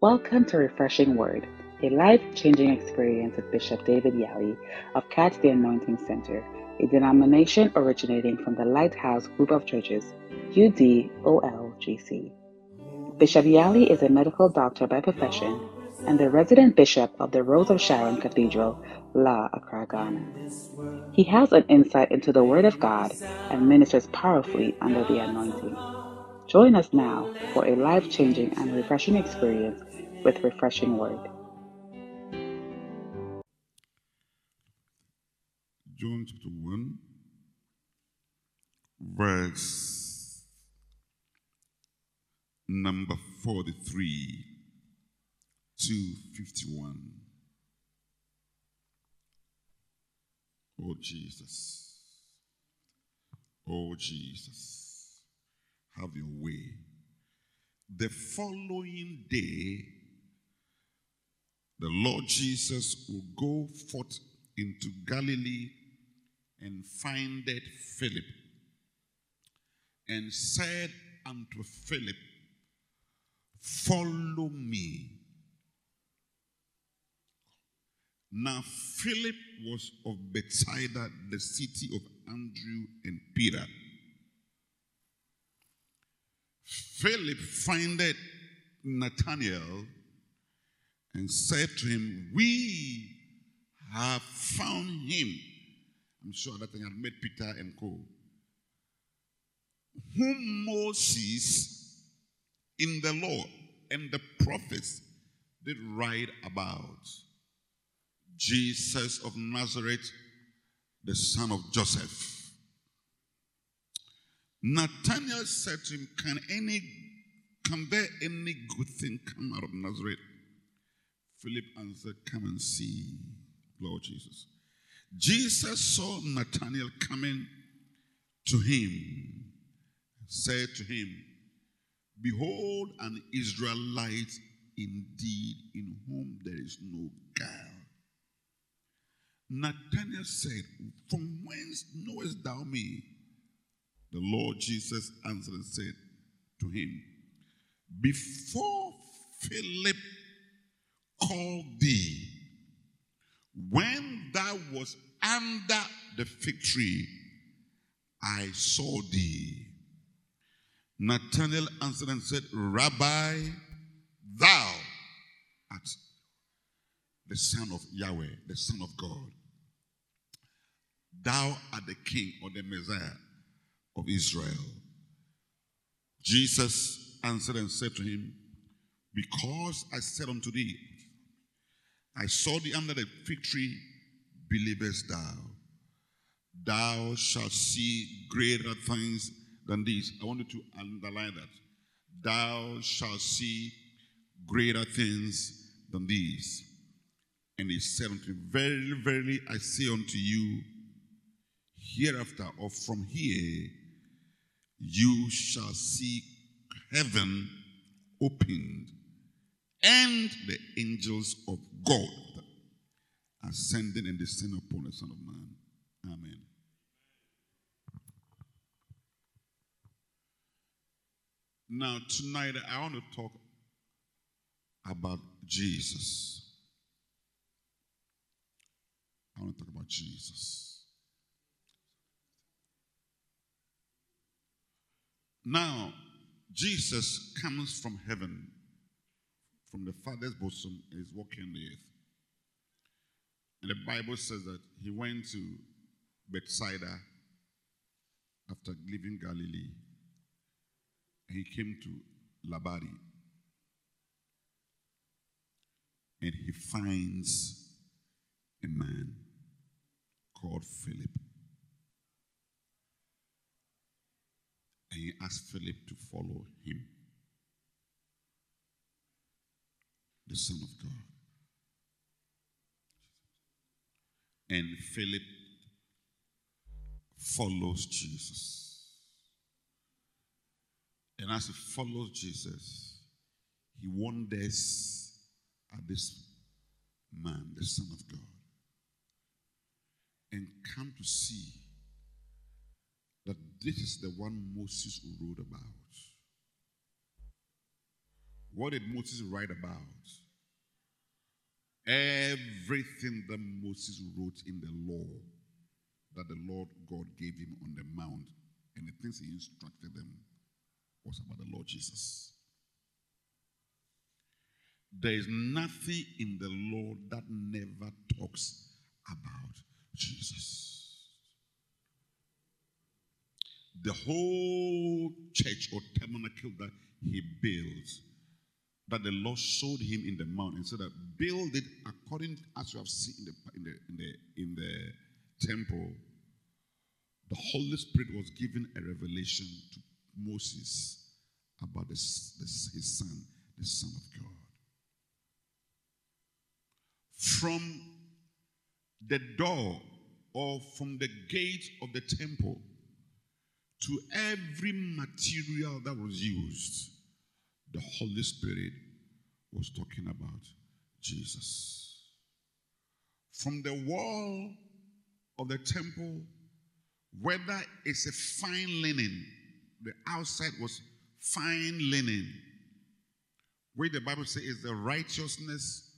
Welcome to Refreshing Word, a life changing experience with Bishop David Yali of Catch the Anointing Center, a denomination originating from the Lighthouse Group of Churches, UDOLGC. Bishop Yali is a medical doctor by profession and the resident bishop of the Rose of Sharon Cathedral, La Accra, Ghana. He has an insight into the Word of God and ministers powerfully under the anointing. Join us now for a life changing and refreshing experience with Refreshing Word. John chapter 1, verse number 43 to 51. Oh, Jesus. Oh, Jesus. Have your way. The following day, the Lord Jesus will go forth into Galilee and findeth Philip and said unto Philip, Follow me. Now, Philip was of Bethsaida, the city of Andrew and Peter. Philip findeth Nathanael and said to him, We have found him. I'm sure that thing had met Peter and Co. Whom Moses in the law and the prophets did write about. Jesus of Nazareth, the son of Joseph. Nathanael said to him, Can any can there any good thing come out of Nazareth? Philip answered, Come and see, Lord Jesus. Jesus saw Nathanael coming to him, said to him, Behold, an Israelite indeed, in whom there is no guile. Nathanael said, From whence knowest thou me? The Lord Jesus answered and said to him, Before Philip called thee, when thou was under the fig tree, I saw thee. Nathanael answered and said, Rabbi, thou art the Son of Yahweh, the Son of God. Thou art the King or the Messiah of Israel. Jesus answered and said to him, Because I said unto thee, I saw thee under the fig tree, believest thou? Thou shalt see greater things than these. I want you to underline that. Thou shalt see greater things than these. And he said unto him, Verily, verily, I say unto you, hereafter or from here, you shall see heaven opened and the angels of God ascending and descending upon the Son of Man. Amen. Now, tonight, I want to talk about Jesus. I want to talk about Jesus. Now, Jesus comes from heaven, from the Father's bosom, and is walking the earth. And the Bible says that he went to Bethsaida after leaving Galilee. And he came to Labari. And he finds a man called Philip. And he asked Philip to follow him, the Son of God. And Philip follows Jesus. And as he follows Jesus, he wonders at this man, the Son of God, and come to see that this is the one Moses wrote about. What did Moses write about? Everything that Moses wrote in the law that the Lord God gave him on the mount and the things he instructed them was about the Lord Jesus. There is nothing in the law that never talks about Jesus. The whole church or tabernacle that he built, that the Lord showed him in the mount and said that build it according as you have seen in the, in the, in the, in the temple. The Holy Spirit was given a revelation to Moses about this, this, his son, the Son of God. From the door or from the gate of the temple to every material that was used, the Holy Spirit was talking about Jesus. From the wall of the temple, whether it's a fine linen, the outside was fine linen, where the Bible says is the righteousness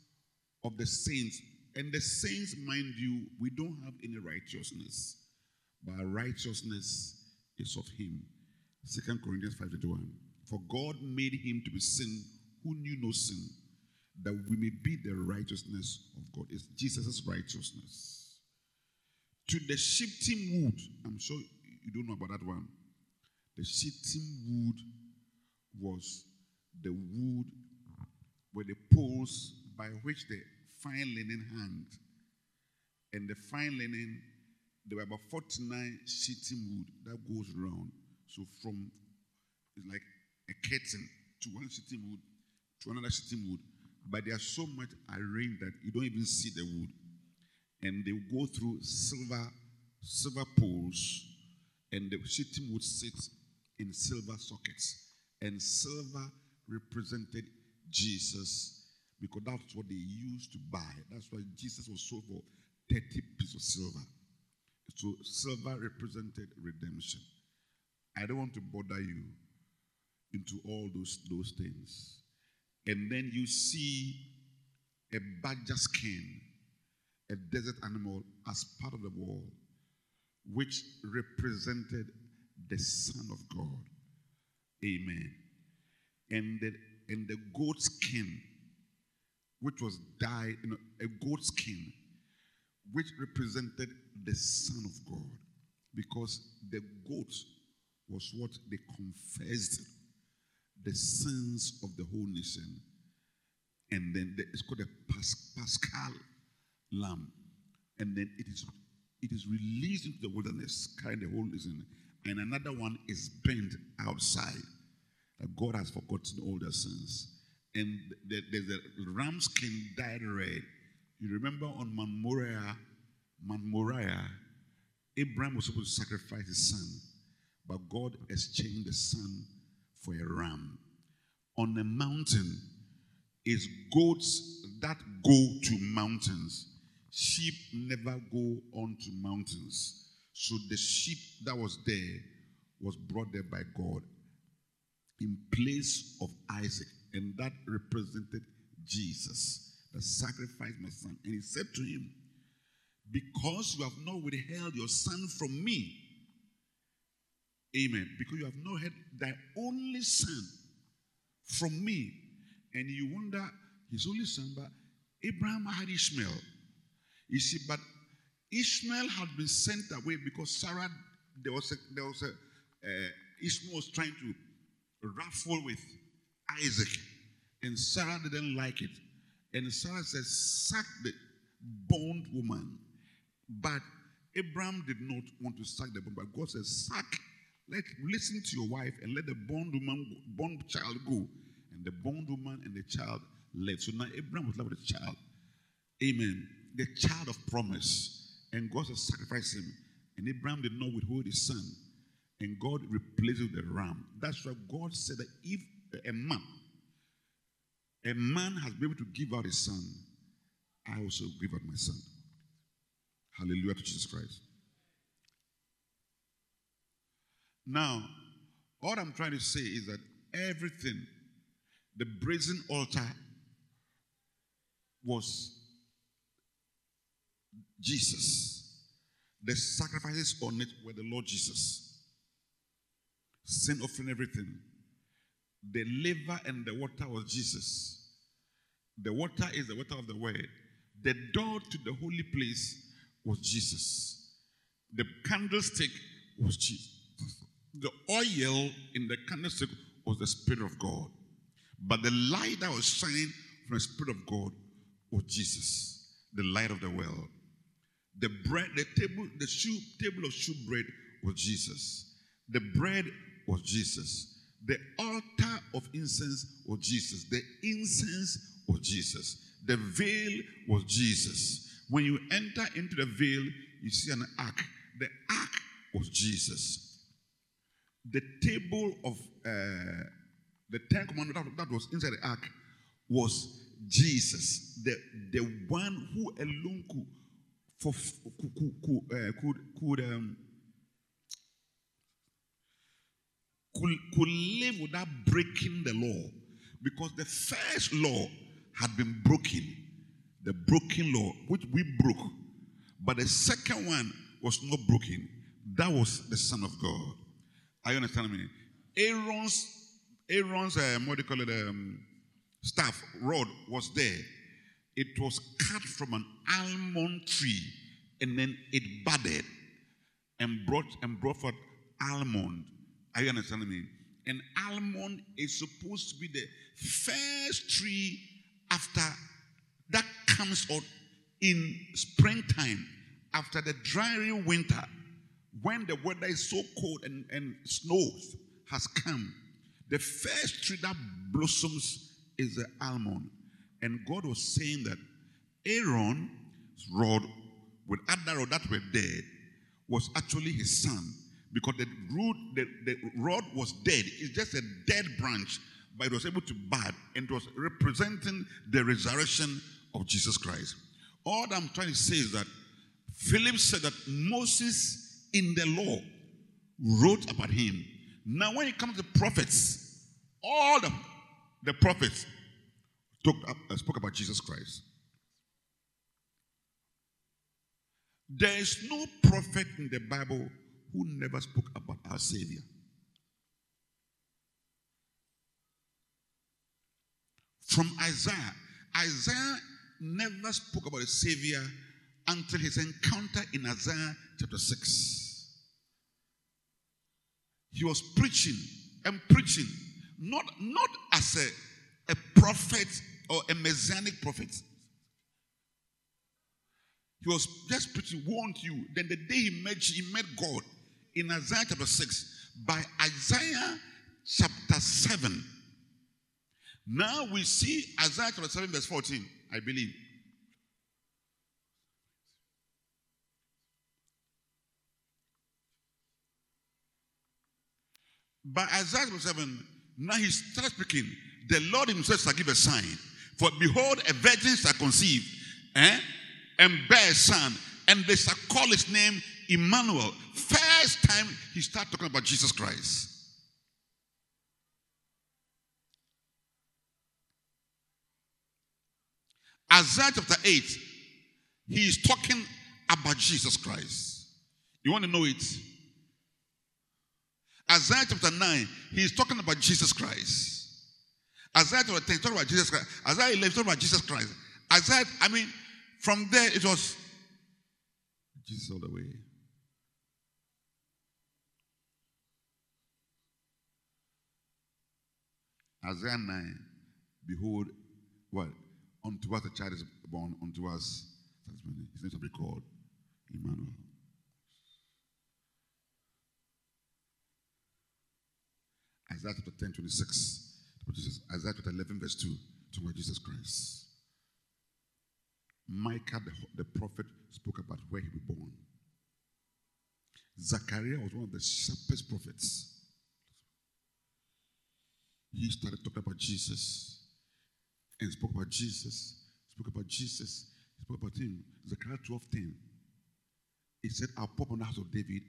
of the saints. And the saints, mind you, we don't have any righteousness, but righteousness is of Him. Second Corinthians 5:21. For God made him to be sin who knew no sin, that we may be the righteousness of God. It's Jesus' righteousness. To the shittim wood, I'm sure you don't know about that one. The shittim wood was the wood where the poles by which the fine linen hung. And the fine linen, there were about 49 shittim wood that goes around. So from, it's like a curtain to one shittim wood to another shittim wood. But they are so much arranged that you don't even see the wood. And they go through silver, silver poles, and the shittim wood sits in silver sockets. And silver represented Jesus because that's what they used to buy. That's why Jesus was sold for 30 pieces of silver. So silver represented redemption. I don't want to bother you into all those, those things. And then you see a badger skin, a desert animal, as part of the wall, which represented the Son of God. Amen. And the, and the goat skin, which was dyed, you know, a goat skin, which represented the Son of God. Because the goat was what they confessed the sins of the whole nation. And then the, it's called a Pas- Paschal lamb. And then it is it is released into the wilderness, carrying the whole nation. And another one is burnt outside. That God has forgotten all their sins. And the, there's a ram skin dyed red. You remember on Mount Moriah, Mount Moriah, Abraham was supposed to sacrifice his son, but God exchanged the son for a ram. On a mountain is goats that go to mountains. Sheep never go onto mountains. So the sheep that was there was brought there by God in place of Isaac, and that represented Jesus, the sacrifice my son. And he said to him, Because you have not withheld your son from me, Amen. Because you have not had thy only son from me. And you wonder, his only son, but Abraham had Ishmael. You see, but Ishmael had been sent away because Sarah, there was a, there was a, uh, Ishmael was trying to raffle with Isaac. And Sarah didn't like it. And Sarah said, sack the bond woman. But Abraham did not want to sack the bond, but God said, sack let listen to your wife and let the bondwoman, bond child go. And the bondwoman and the child left. So now Abraham was left with the child. Amen. The child of promise. And God has sacrificed him. And Abraham did not withhold his son. And God replaced it with a ram. That's why God said that if a man, a man has been able to give out his son, I also give out my son. Hallelujah to Jesus Christ. Now, what I'm trying to say is that everything the brazen altar was Jesus. The sacrifices on it were the Lord Jesus. Sin offering, everything. The laver and the water was Jesus. The water is the water of the word. The door to the holy place was Jesus. The candlestick was Jesus. The oil in the candlestick was the Spirit of God. But the light that was shining from the Spirit of God was Jesus, the light of the world. The bread, the table, the shoe, table of shoe bread was Jesus. The bread was Jesus. The altar of incense was Jesus. The incense was Jesus. The veil was Jesus. When you enter into the veil, you see an ark. The ark was Jesus. The table of uh, the Ten Commandments that, that was inside the ark was Jesus, the, the one who alone could, for, could, could, uh, could, could, um, could, could live without breaking the law. Because the first law had been broken, the broken law, which we broke. But the second one was not broken. That was the Son of God. Are you understanding me? Aaron's Aaron's um, what do you call it? Um, staff rod was there. It was cut from an almond tree, and then it budded and brought and brought forth almond. Are you understanding me? And almond is supposed to be the first tree after that comes out in springtime after the dry winter when the weather is so cold and, and snows has come the first tree that blossoms is the almond. And God was saying that Aaron's rod with other rod that were dead was actually his son because the root, the, the rod was dead. It's just a dead branch, but it was able to bud and it was representing the resurrection of Jesus Christ. All I'm trying to say is that Philip said that Moses in the law wrote about him now, when it comes to prophets, all the, the prophets uh, spoke about Jesus Christ. There is no prophet in the Bible who never spoke about our Savior. From Isaiah, Isaiah never spoke about a Savior until his encounter in Isaiah chapter 6. He was preaching and preaching, not, not as a, a prophet or a messianic prophet. He was just preaching, warned you. Then the day he met he met God in Isaiah chapter 6. By Isaiah chapter 7. Now we see Isaiah chapter 7, verse 14, I believe. By Isaiah 7, now he starts speaking. The Lord himself shall give a sign. For behold, a virgin shall conceive eh, and bear a son, and they shall call his name Emmanuel. First time he started talking about Jesus Christ. Isaiah chapter 8, he is talking about Jesus Christ. You want to know it? Isaiah chapter 9, he's talking about Jesus Christ. Isaiah chapter 10, talking about Jesus Christ. Isaiah 11, talking about Jesus Christ. Isaiah, I mean, from there it was Jesus all the way. Isaiah 9, behold, what? Unto us a child is born, unto us his name shall be called Emmanuel. Isaiah chapter 10, 26. Isaiah chapter 11, verse 2, talking about Jesus Christ. Micah, the, the prophet, spoke about where he would be born. Zechariah was one of the sharpest prophets. He started talking about Jesus and spoke about Jesus, spoke about Jesus, spoke about him. Zechariah 12 10. He said, I'll pop on the house of David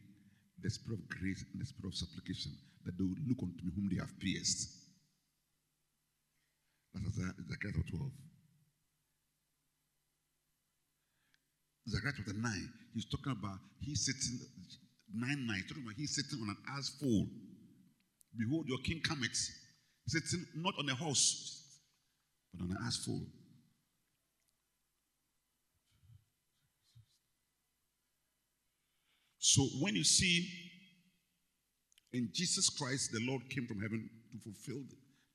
the spirit of grace and the spirit of supplication, that they will look unto me whom they have pierced. That's Zechariah chapter 12. Zechariah chapter 9, he's talking about he's sitting, 9 9, talking about he's sitting on an ass foal. Behold, your king cometh, sitting not on a horse, but on an ass foal. So when you see in Jesus Christ, the Lord came from heaven to fulfill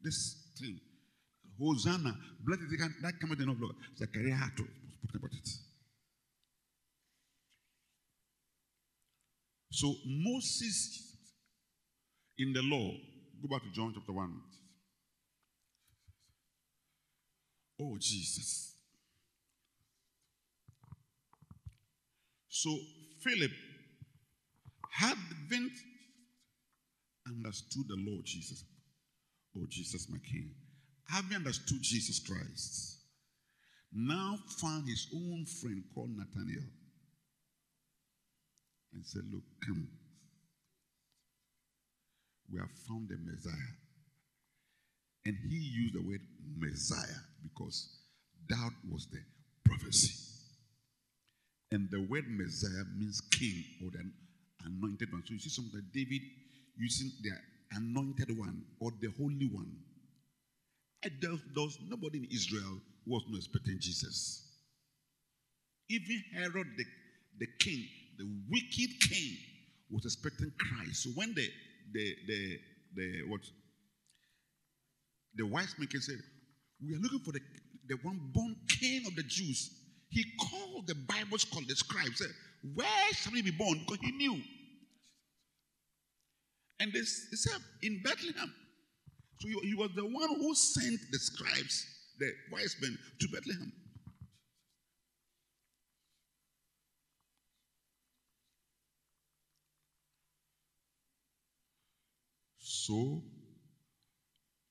this thing. Hosanna, blessed is that cometh in the Lord. Zechariah had to spoken about it. So Moses in the law, go back to John chapter 1. Oh, Jesus. So Philip hadn't understood the Lord Jesus. Oh, Jesus, my King. Having understood Jesus Christ, now found his own friend called Nathaniel and said, Look, come. We have found the Messiah. And he used the word Messiah because that was the prophecy. And the word Messiah means king or the anointed one. So you see something like David using the anointed one or the holy one. And there, there was nobody in Israel who was not expecting Jesus. Even Herod, the, the king, the wicked king, was expecting Christ. So when the the the the what the wise men can say, We are looking for the, the one born king of the Jews. He called the Bible scholars, the scribes, said, Where shall he be born? Because he knew. And they, said, In Bethlehem. So he, he was the one who sent the scribes, the wise men, to Bethlehem. So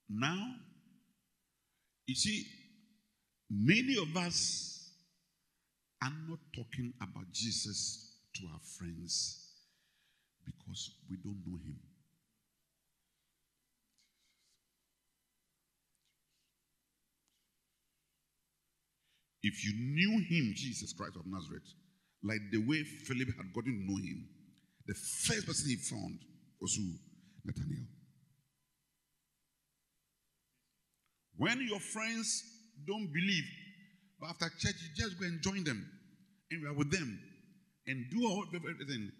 now, you see, many of us are not talking about Jesus to our friends because we don't know him. If you knew him, Jesus Christ of Nazareth, like the way Philip had gotten to know him, the first person he found was who? Nathaniel. When your friends don't believe, but after church, you just go and join them and we are with them and do all everything.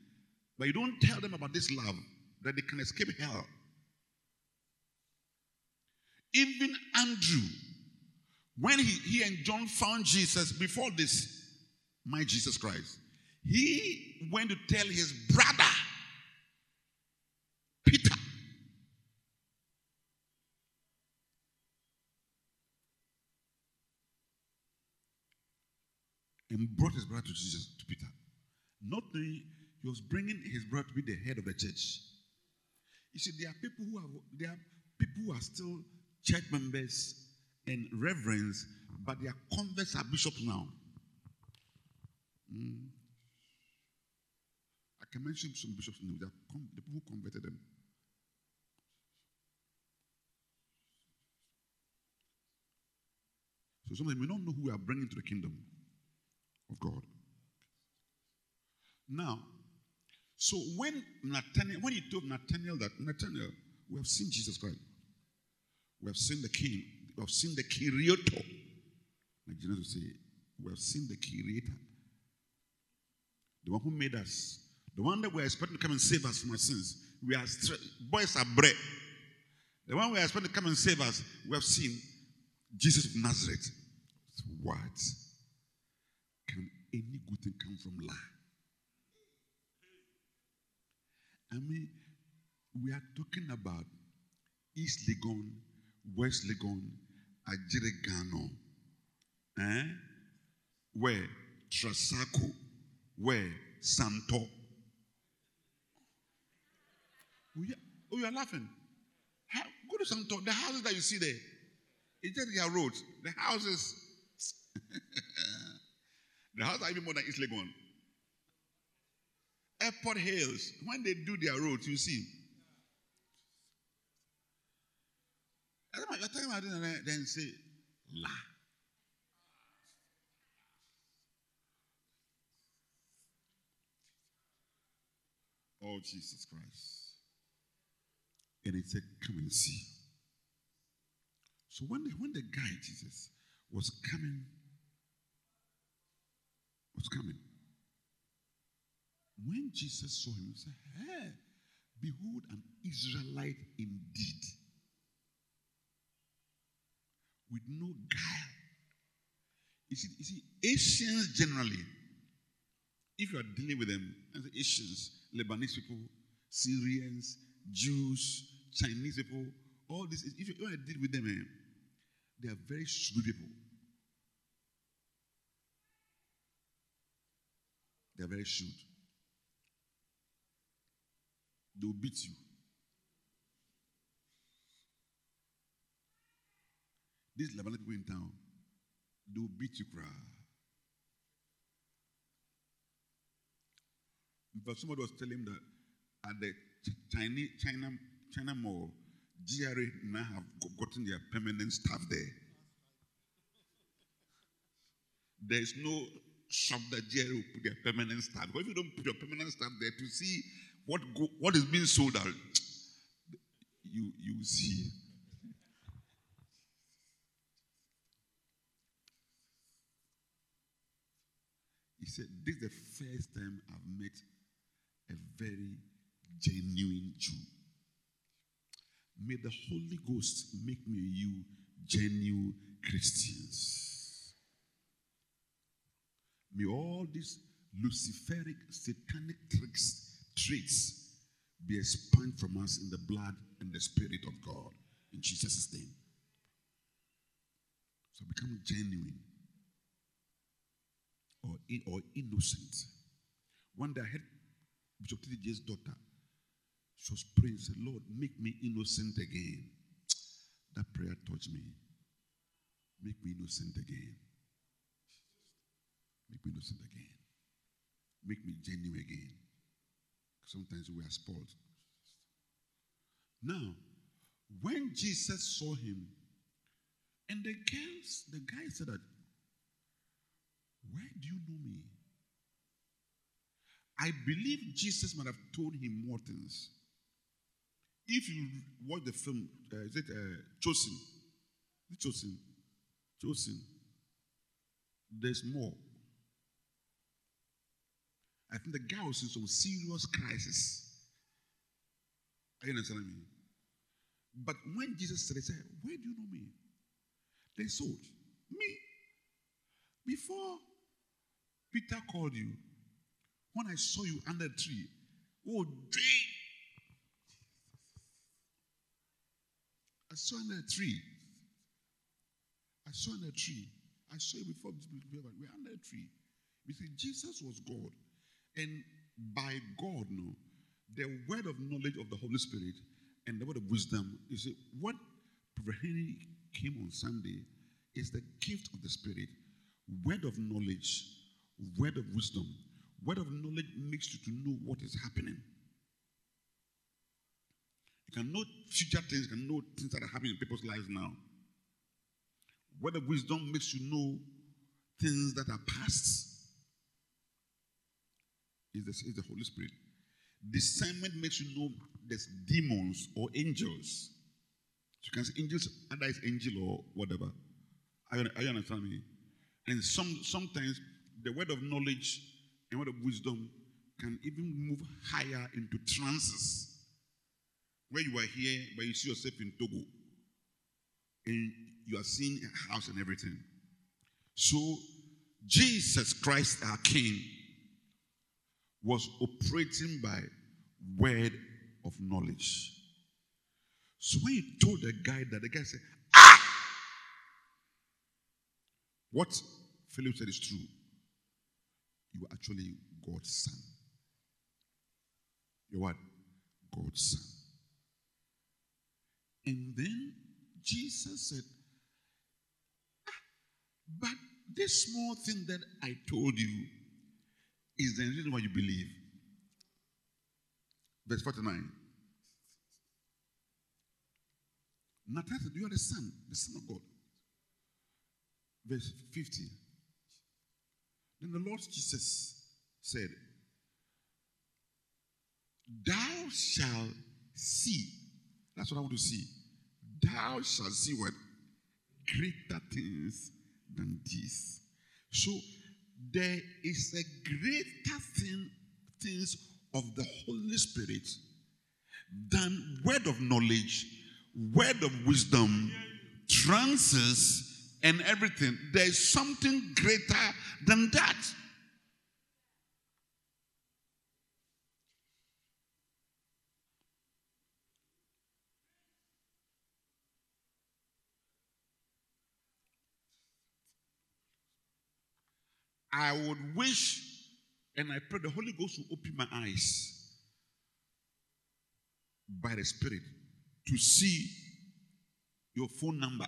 But you don't tell them about this love that they can escape hell. Even Andrew, when he, he and John found Jesus before this, my Jesus Christ, he went to tell his brother, Peter. And brought his brother to Jesus, to Peter. Not only he was bringing his brother to be the head of the church. You see, there are people who are there are people who are still church members and reverence, but their converts are bishops now. Mm. I can mention some bishops' names. The people who converted them. So some of them may not know who we are bringing to the kingdom of God. Now, so when Nathaniel, when he told Nathaniel that Nathaniel, we have seen Jesus Christ, we have seen the King, we have seen the Creator. Like Jesus would say, we have seen the Creator, the one who made us, the one that we are expecting to come and save us from our sins. We are stra- boys are bread. The one we are expecting to come and save us, we have seen Jesus of Nazareth. What? Can any good thing come from lie? I mean, we are talking about East Legon, West Legon, Ajiregano, eh? where Trasaco, where Santo. Oh, yeah. oh, you are laughing. How, go to Santo. The houses that you see there, it's just their roads. The houses, the houses are even more than East Legon. Airport Hills, when they do their roads, you see. You're talking about then say, La. Oh, Jesus Christ. And he said, Come and see. So when the, when the guy, Jesus, was coming, was coming, when Jesus saw him, he said, Hey, behold, an Israelite indeed, with no guile. You see, you see, Asians generally, if you are dealing with them, as Asians, Lebanese people, Syrians, Jews, Chinese people, all this, if you to deal with them, eh, they are very shrewd people. They are very shrewd. They will beat you. These Lebanese people in town, they will beat you, cry. In somebody was telling him that at the Chinese China China Mall, GRA now have gotten their permanent staff there. There is no shop that GRA will put their permanent staff. Because if you don't put your permanent staff there to see what go, what is being sold out, you you see. He said, This is the first time I've met a very genuine Jew. May the Holy Ghost make me you genuine Christians. May all these luciferic, satanic tricks, traits be expunged from us in the blood and the Spirit of God. In Jesus' name. So become genuine or, in, or innocent. One day I heard Bishop T.D. Jakes' daughter. She was praying, said, Lord, make me innocent again. That prayer touched me. Make me innocent again. Make me innocent again. Make me genuine again. Sometimes we are spoiled. Now, when Jesus saw him, and the girls, the guy said that, Where do you know me? I believe Jesus might have told him more things. If you watch the film, uh, is it uh, Chosen? Is Chosen? Chosen. There's more. I think the guy was in some serious crisis. Are you understanding me? But when Jesus said, said, Where do you know me? They sold me. Before Peter called you, when I saw you under a tree, oh, day. I saw under a tree. I saw under a tree. I saw you before we're under a tree. You see, Jesus was God. And by God, no, the word of knowledge of the Holy Spirit and the word of wisdom, you see, what Prophet Henry came on Sunday is the gift of the Spirit, word of knowledge, word of wisdom. Word of knowledge makes you to know what is happening. You can know future things, you can know things that are happening in people's lives now. Word of wisdom makes you know things that are past. Is the, is the Holy Spirit. Discernment makes you know there's demons or angels. So you can say angels, either angel or whatever. You understand me? And some sometimes the word of knowledge and word of wisdom can even move higher into trances. Where you are here, but you see yourself in Togo. And you are seeing a house and everything. So, Jesus Christ, our King, was operating by word of knowledge. So when he told the guy that, the guy said, Ah! What Philip said is true. You are actually God's son. You're what? God's son. And then Jesus said, ah, But this small thing that I told you is the reason why you believe. Verse 49. Nathanael You son, the son of God. verse 50. Then the Lord Jesus said, Thou shalt see. That's what I want to see. Thou shalt see what? Greater things than this. So there is a greater thing, things of the Holy Spirit than word of knowledge, word of wisdom, trances, and everything. There is something greater than that. I would wish, and I pray the Holy Ghost will open my eyes by the Spirit to see your phone number.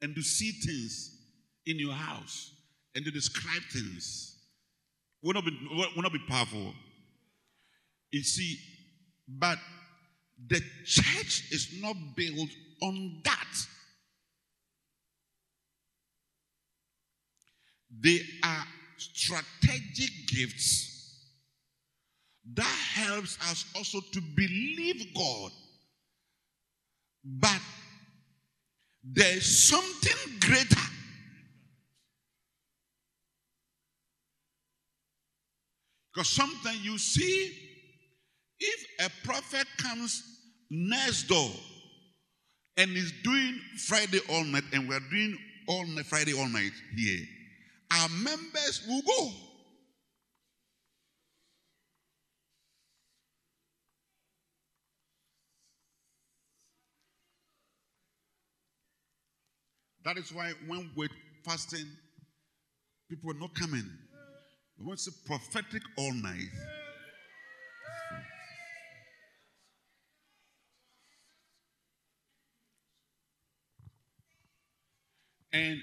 And to see things in your house and to describe things will not be, will not be powerful. You see, but the church is not built on that. They are strategic gifts that helps us also to believe God. But there's something greater. Because sometimes you see, if a prophet comes next door and is doing Friday all night, and we're doing all night, Friday all night here, our members will go. That is why when we're fasting, people are not coming. We want to prophetic all night. And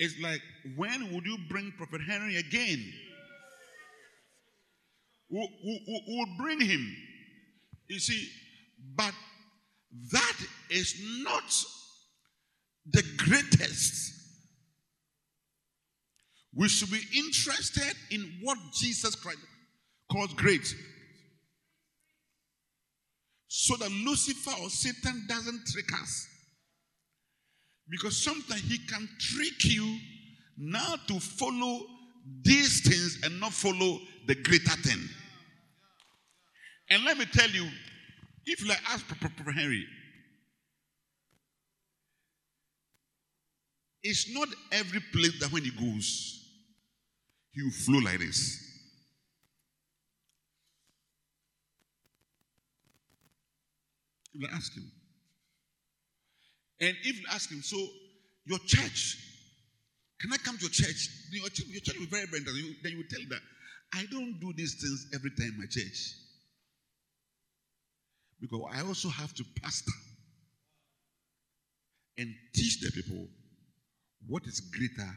it's like, when would you bring Prophet Henry again? Who, would bring him? You see, but that is not the greatest. We should be interested in what Jesus Christ calls great. So that Lucifer or Satan doesn't trick us. Because sometimes he can trick you now to follow these things and not follow the greater thing. And let me tell you, if you like ask Henry, it's not every place that when he goes, he will flow like this. You ask him. And if you ask him, so your church, can I come to your church? Your church, your church will be very, very. Then you will tell him that I don't do these things every time my church. Because I also have to pastor and teach the people what is greater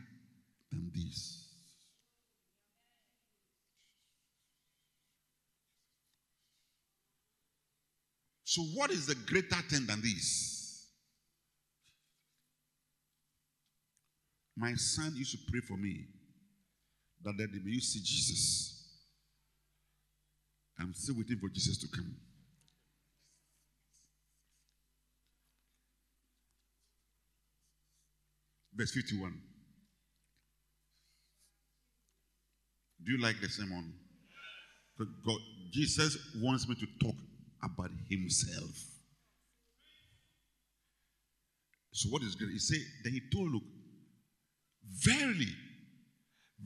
than this. So, what is the greater thing than this? My son used to pray for me that daddy, may you see Jesus. I'm still waiting for Jesus to come. Verse 51. Do you like the sermon? God, Jesus wants me to talk about himself. So what is good? He said, then he told, look, verily,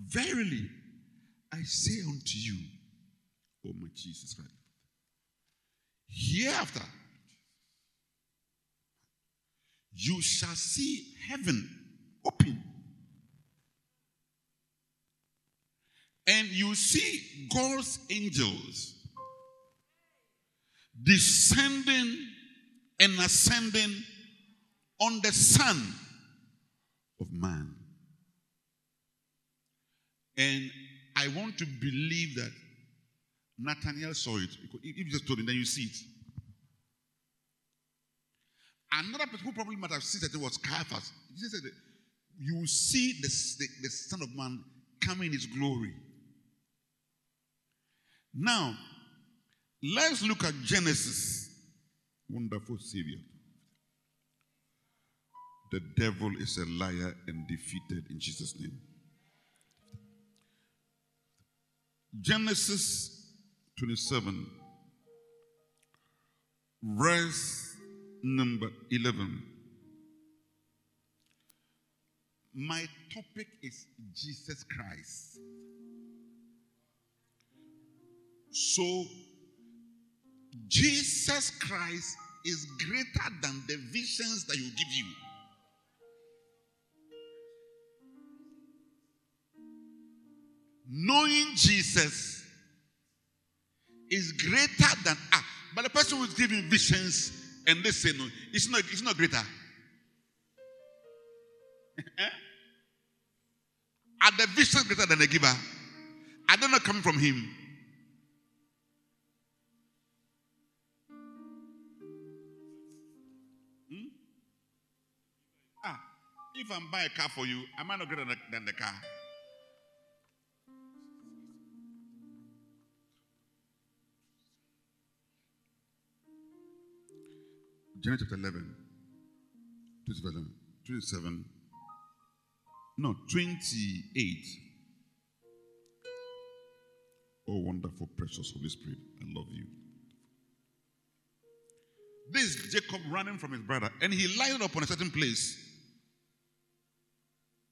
verily, I say unto you, oh my Jesus Christ, hereafter you shall see heaven open. And you see God's angels descending and ascending on the Son of Man. And I want to believe that Nathaniel saw it. If you just told him, then you see it. Another person who probably might have seen that it was Caiaphas. Jesus said, You will see the, the, the Son of Man coming in his glory. Now, let's look at Genesis. Wonderful Savior. The devil is a liar and defeated in Jesus' name. Genesis 27, verse number 11. My topic is Jesus Christ. So, Jesus Christ is greater than the visions that you give you. Knowing Jesus is greater than ah, but the person who is giving visions and no, it's not, it's not greater. Are the visions greater than the giver? Are they not coming from him? Hmm? Ah, if I'm buying a car for you, am I not greater than the, than the car? Genesis chapter 11, 27, 27, no, 28. Oh, wonderful, precious Holy Spirit, I love you. This is Jacob running from his brother, and he lighted upon a certain place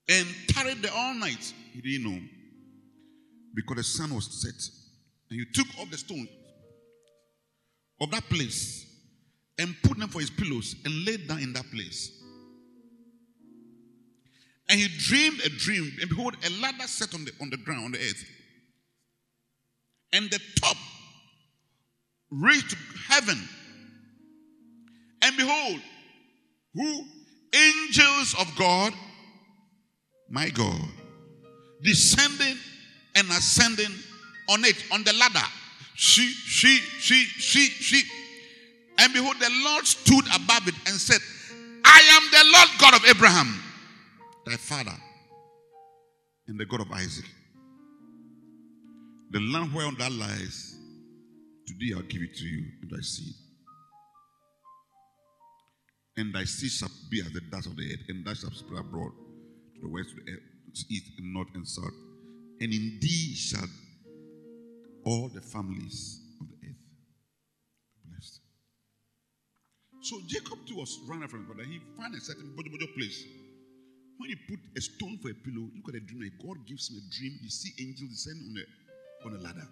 and tarried there all night. He didn't know because the sun was set, and he took off the stone of that place and put them for his pillows and laid down in that place. And he dreamed a dream, and behold, a ladder set on the on the ground, on the earth. And the top reached heaven. And behold, who angels of God, my God, descending and ascending on it, on the ladder. She, she, she, she, she. And behold, the Lord stood above it and said, I am the Lord God of Abraham, thy father, and the God of Isaac. The land whereon that lies, today I'll give it to you and thy seed. And thy seed shall be as the dust of the earth, and thou shalt spread abroad to the west, to the east, and north, and south. And in thee shall all the families of the earth be blessed. So Jacob too was running from his brother. He found a certain bojo place. When you put a stone for a pillow, look at a dream. God gives him a dream. You see angels descending on a on a ladder.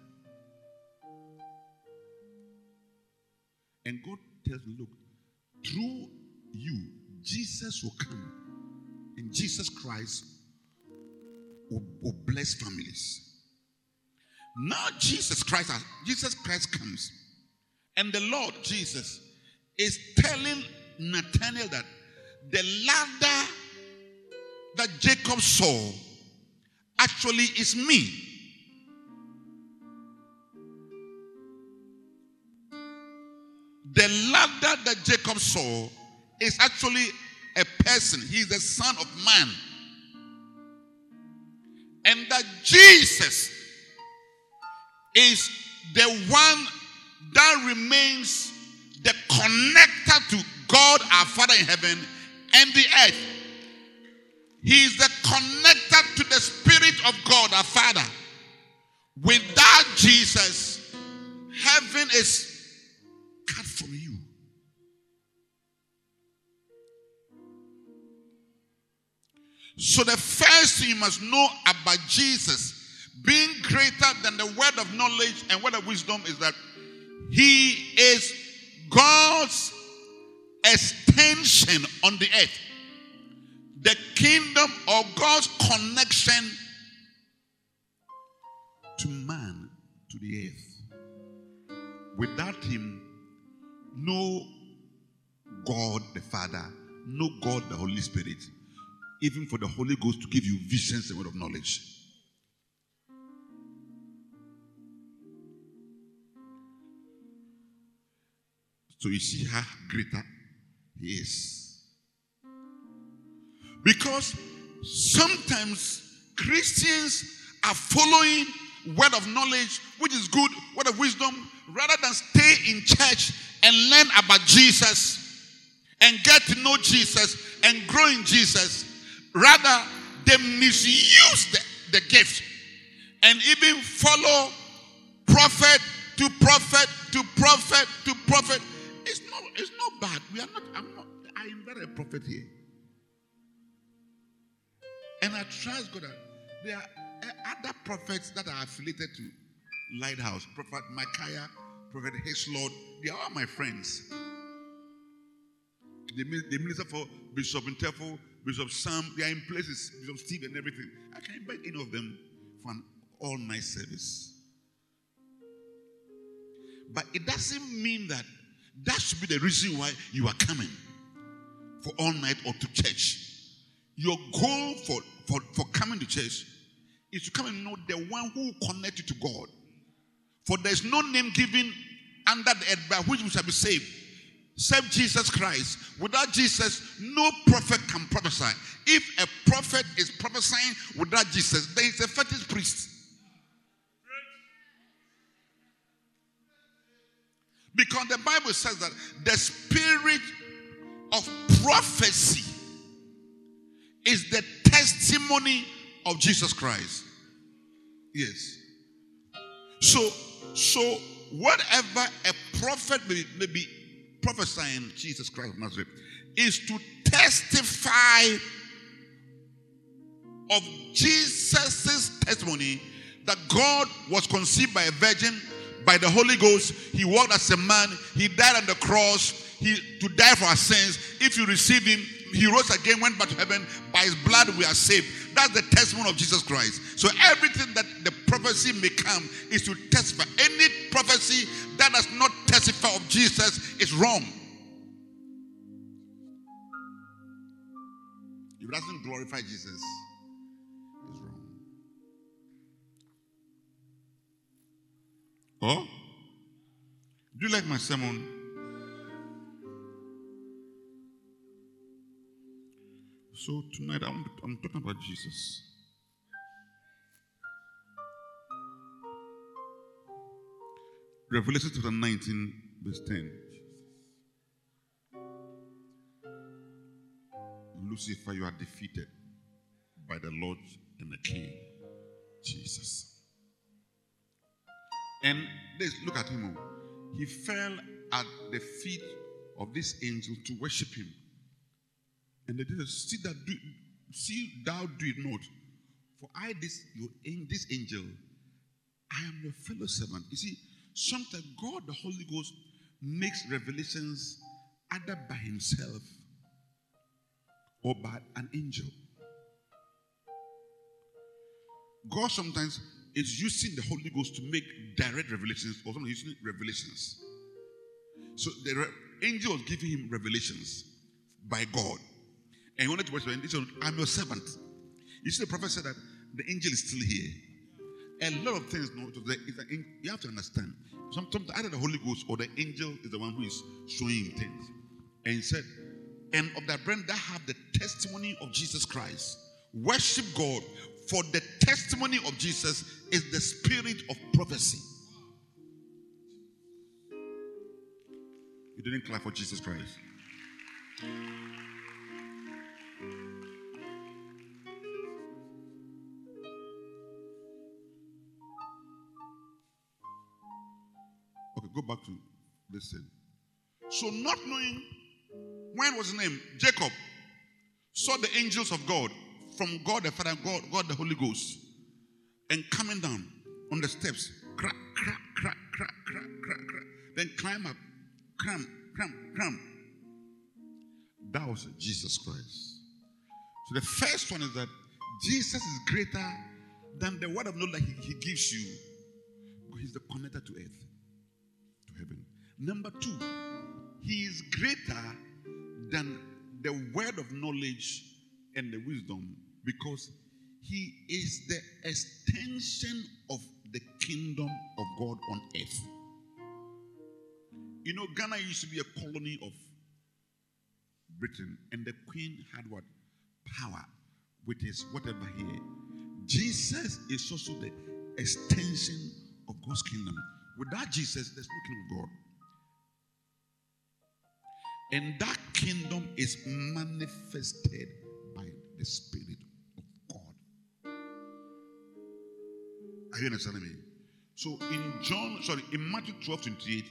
And God tells me, look, through you, Jesus will come. And Jesus Christ will, will bless families. Now Jesus Christ, Jesus Christ comes. And the Lord Jesus is telling Nathaniel that the ladder that Jacob saw actually is me. The ladder that Jacob saw is actually a person. He's the son of man. And that Jesus is the one that remains the connector to God our Father in heaven and the earth. He is the connector to the Spirit of God our Father. Without Jesus, heaven is cut from you. So, the first thing you must know about Jesus being greater than the word of knowledge and word of wisdom is that he is God's extension on the earth. The kingdom or God's connection to man, to the earth. Without him, no God the Father, no God the Holy Spirit, even for the Holy Ghost to give you visions and word of knowledge. So you see how greater He is. Because sometimes Christians are following word of knowledge, which is good, word of wisdom, rather than stay in church and learn about Jesus and get to know Jesus and grow in Jesus. Rather, they misuse the, the gift and even follow prophet to prophet to prophet to prophet. It's not, it's not bad. We are not, I'm not, I am a prophet here. And I trust God that there are uh, other prophets that are affiliated to Lighthouse. Prophet Micaiah, Prophet Lord. they are all my friends. The minister for Bishop Intefo, Bishop Sam, they are in places, Bishop Steve and everything. I can invite any of them for an all night service. But it doesn't mean that that should be the reason why you are coming for all night or to church. Your goal for, for, for coming to church is to come and know the one who will connect you to God. For there is no name given under the earth by which we shall be saved, Save Jesus Christ. Without Jesus, no prophet can prophesy. If a prophet is prophesying without Jesus, then he's a fetish priest. Because the Bible says that the spirit of prophecy is the testimony of Jesus Christ. Yes. So, so whatever a prophet may, may be prophesying Jesus Christ of Nazareth is to testify of Jesus' testimony that God was conceived by a virgin by the Holy Ghost. He walked as a man. He died on the cross. He to die for our sins. If you receive him, he rose again, went back to heaven. By his blood we are saved. That's the testimony of Jesus Christ. So everything that the prophecy may come is to testify. Any prophecy that does not testify of Jesus is wrong. If it doesn't glorify Jesus, it's wrong. Oh? Do you like my sermon? So tonight I'm, I'm talking about Jesus. Revelation chapter 19, verse 10. Lucifer, you are defeated by the Lord and the King, Jesus. And let's look at him. He fell at the feet of this angel to worship him. And they did see that do, see thou do it not. For I this your this angel, I am your fellow servant. You see, sometimes God the Holy Ghost makes revelations either by himself or by an angel. God sometimes is using the Holy Ghost to make direct revelations, or sometimes using revelations. So the re- angel was giving him revelations by God. And he wanted to worship. And he said, I'm your servant. You see, the prophet said that the angel is still here. A lot of things, you have to understand. Sometimes either the Holy Ghost or the angel is the one who is showing him things. And he said, and of that brand that have the testimony of Jesus Christ. Worship God, for the testimony of Jesus is the spirit of prophecy. You didn't clap for Jesus Christ. Okay, go back to this thing. So, not knowing when was his name? Jacob saw the angels of God from God the Father, God, God the Holy Ghost, and coming down on the steps, crack, crack, crack, crack, crack, crack, crack. Then climb up, cram, cram, cram. That was Jesus Christ. So the first one is that Jesus is greater than the word of knowledge he, he gives you. because He's the connector to earth. Number two, he is greater than the word of knowledge and the wisdom because he is the extension of the kingdom of God on earth. You know, Ghana used to be a colony of Britain, and the queen had what? Power with his whatever here. Jesus is also the extension of God's kingdom. Without Jesus, there's no kingdom of God. And that kingdom is manifested by the Spirit of God. Are you understanding me? So in John, sorry, in Matthew 12 28,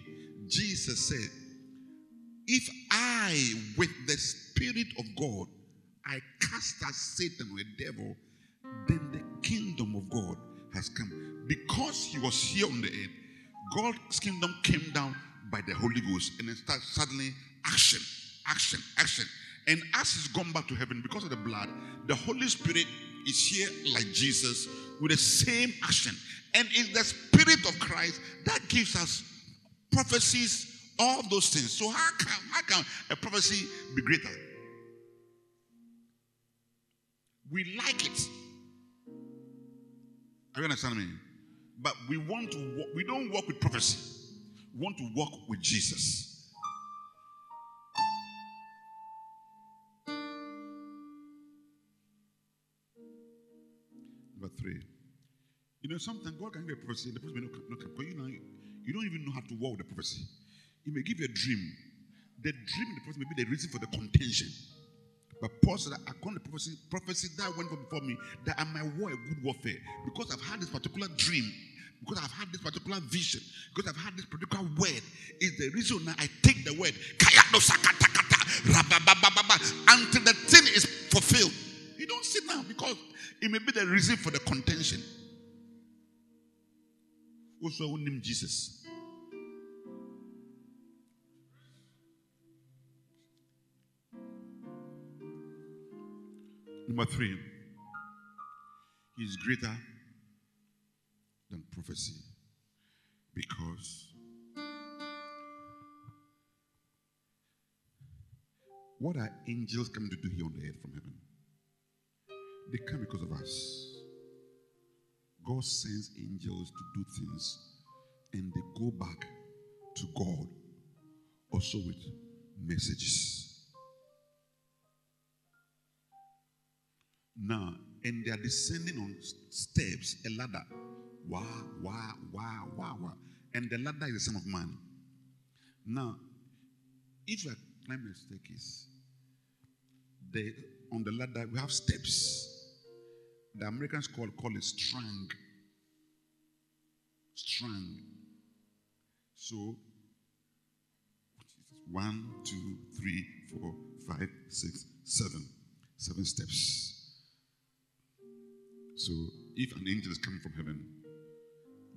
Jesus said, If I, with the Spirit of God, I cast out Satan or a devil, then the kingdom of God has come. Because he was here on the earth, God's kingdom came down by the Holy Ghost and then start suddenly action, action, action. And as he's gone back to heaven because of the blood, the Holy Spirit is here like Jesus with the same action. And it's the Spirit of Christ that gives us prophecies, all those things. So how can how can a prophecy be greater? We like it. Are you understanding me? But we want to we don't walk with prophecy. We want to walk with Jesus. Three. You know, sometimes God can give a prophecy, the prophecy may not come, not come. But you know, you don't even know how to walk with the prophecy. He may give you a dream. The dream in the prophecy may be the reason for the contention. But Paul said, according to prophecy, prophecy that went before me, that I might war a good warfare. Because I've had this particular dream, because I've had this particular vision, because I've had this particular word, is the reason I take the word until the thing is fulfilled. You don't sit now because it may be the reason for the contention. Also, name Jesus. Number three, he is greater than prophecy because what are angels coming to do here on the earth from heaven? They come because of us. God sends angels to do things and they go back to God also with messages. Now, and they are descending on steps, a ladder. Wow, wow, wow, wow, wow. And the ladder is the Son of Man. Now, if you are a staircase, they, on the ladder, we have steps. The Americans call, call it strang. Strang. So, one, two, three, four, five, six, seven. Seven steps. So if an angel is coming from heaven,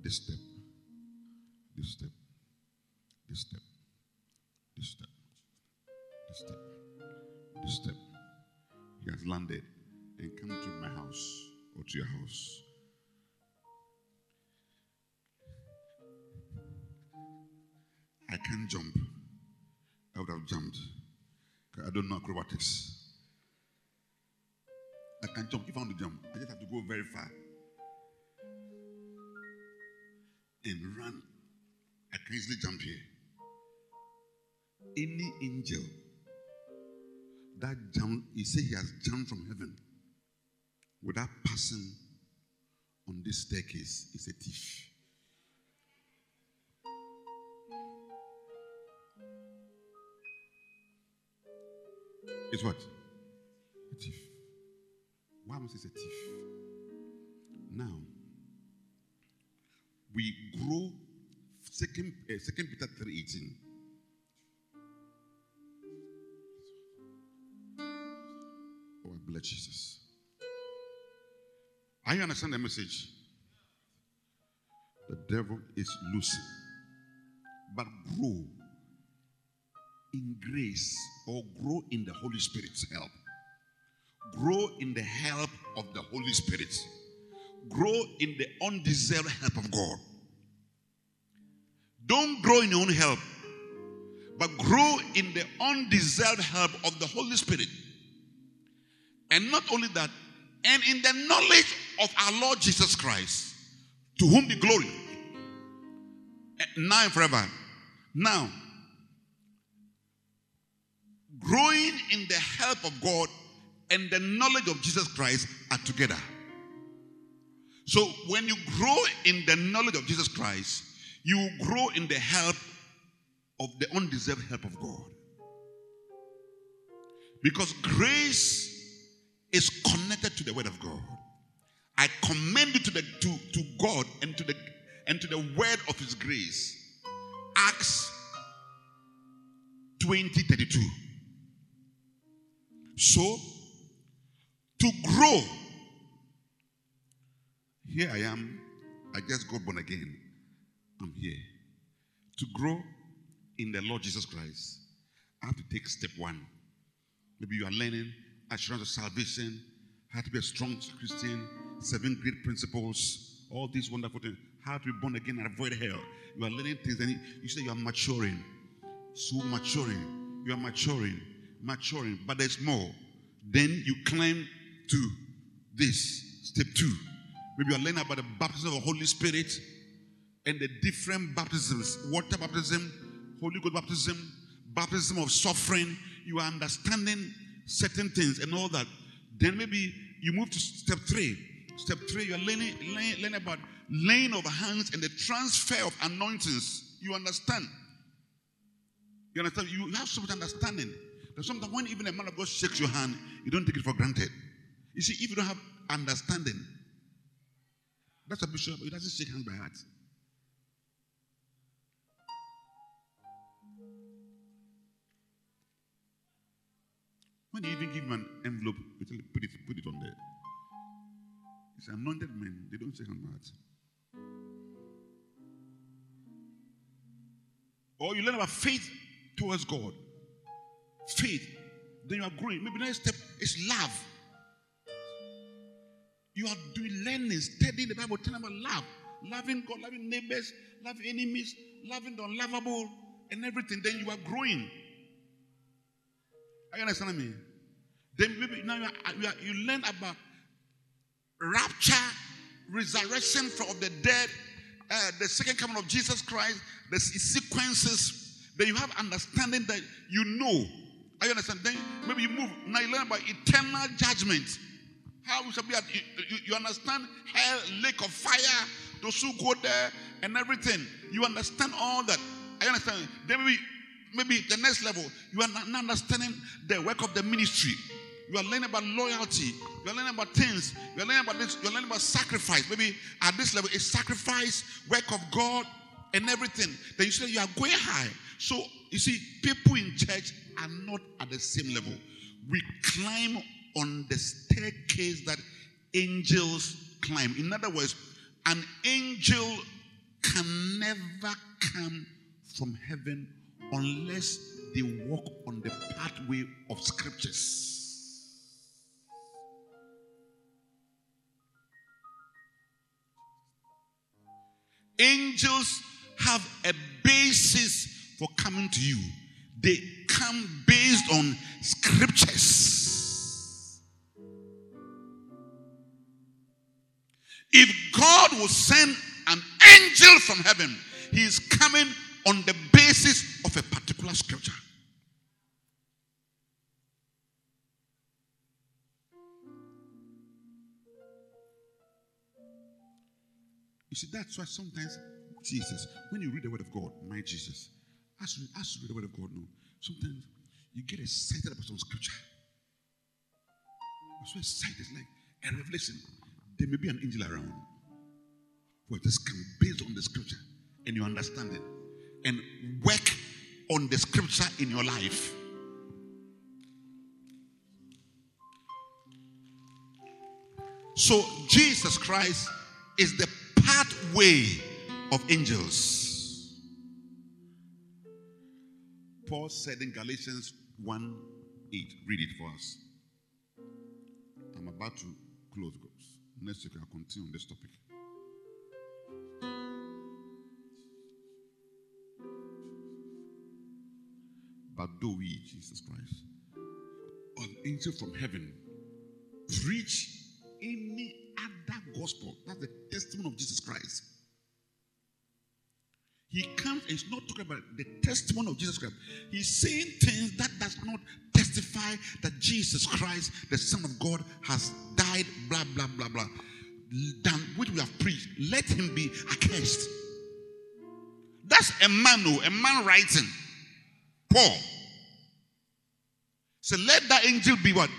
this step, this step, this step, this step, this step, this step, he has landed and come to my house or to your house. I can't jump. I would have jumped. I don't know acrobatics. I can't jump. If I want to jump, I just have to go very far and run. I can easily jump here. Any angel that jump, he said he has jumped from heaven without person on this staircase is a thief. It's what? A thief. Why must it's a thief? Now, we grow. Second, uh, Second Peter three eighteen. Oh, I bless Jesus. Are you understand the message? The devil is losing, but grow in grace or grow in the Holy Spirit's help. Grow in the help of the Holy Spirit. Grow in the undeserved help of God. Don't grow in your own help, but grow in the undeserved help of the Holy Spirit. And not only that, and in the knowledge of our Lord Jesus Christ, to whom be glory, eh, now and forever. Now, growing in the help of God and the knowledge of Jesus Christ are together. So when you grow in the knowledge of Jesus Christ, you grow in the help of the undeserved help of God. Because grace is connected to the word of God. I commend you to the to, to God and to the and to the word of his grace. Acts 20 32. So to grow, here I am. I just got born again. I'm here. To grow in the Lord Jesus Christ, I have to take step one. Maybe you are learning assurance of salvation, how to be a strong Christian, seven great principles, all these wonderful things, how to be born again and avoid hell. You are learning things, and you say you are maturing. So maturing. You are maturing, maturing, but there's more. Then you climb to this step two. Maybe you are learning about the baptism of the Holy Spirit and the different baptisms water baptism, Holy Ghost baptism, baptism of suffering. You are understanding certain things and all that. Then maybe you move to step three. Step three, you're learning, learning, learning about laying of hands and the transfer of anointings. You understand? You understand? You have so much understanding. That sometimes when even a man of God shakes your hand, you don't take it for granted. You see, if you don't have understanding, that's a bishop, he doesn't shake hands by heart. When you even give him an envelope, you put it, put it on there. It's anointed men, they don't by heart. Or you learn about faith towards God. Faith. Then you are growing. Maybe next step is love. You are doing learning, studying the Bible, telling about love. Loving God, loving neighbors, loving enemies, loving the unlovable, and everything. Then you are growing. Are you understanding me? Then maybe now you, are, you, are, you learn about rapture, resurrection from the dead, uh, the second coming of Jesus Christ, the sequences. Then you have understanding that you know. You understand? Then maybe you move. Now you learn about eternal judgment. How we shall be at, you, you, you understand hell, lake of fire, those who go there and everything. You understand all that. I understand. Then maybe maybe the next level, you are not understanding the work of the ministry. You are learning about loyalty. You are learning about things. You are learning about this. You are learning about sacrifice. Maybe at this level, it's sacrifice, work of God, and everything. Then you say you are going high. So you see, people in church are not at the same level. We climb on the staircase that angels climb. In other words, an angel can never come from heaven unless they walk on the pathway of scriptures. Angels have a basis for coming to you. They come based on scriptures. If God will send an angel from heaven, he is coming on the basis of a particular scripture. You see, that's why sometimes Jesus, when you read the word of God, my Jesus, as you, as you read the word of God, no, sometimes you get excited about some scripture. I'm so excited, like a revelation. There may be an angel around who just come based on the scripture and you understand it and work on the scripture in your life. So Jesus Christ is the pathway of angels. Paul said in Galatians 1 8, read it for us. I'm about to close. Next week I'll continue on this topic. But do we, Jesus Christ, an angel from heaven, preach any other gospel, that's the testimony of Jesus Christ. He comes, he's not talking about the testimony of Jesus Christ. He's saying things that does not testify that Jesus Christ, the Son of God, has died, blah, blah, blah, blah, than which we have preached. Let him be accursed. That's a man, oh, a man writing. Paul. So let that angel be what?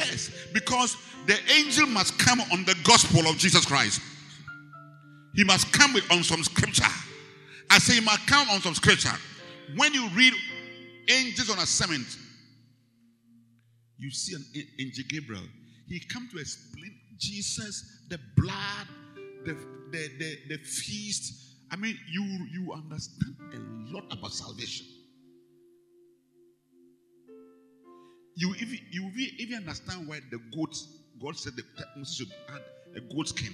Accursed. Because the angel must come on the gospel of Jesus Christ. He must come with on some scripture. I say he must come on some scripture. When you read angels on assignment, you see an angel Gabriel. He come to explain Jesus, the blood, the, the, the, the feast. I mean, you you understand a lot about salvation. You even you even understand why the goat God said the Moses should add a goat skin.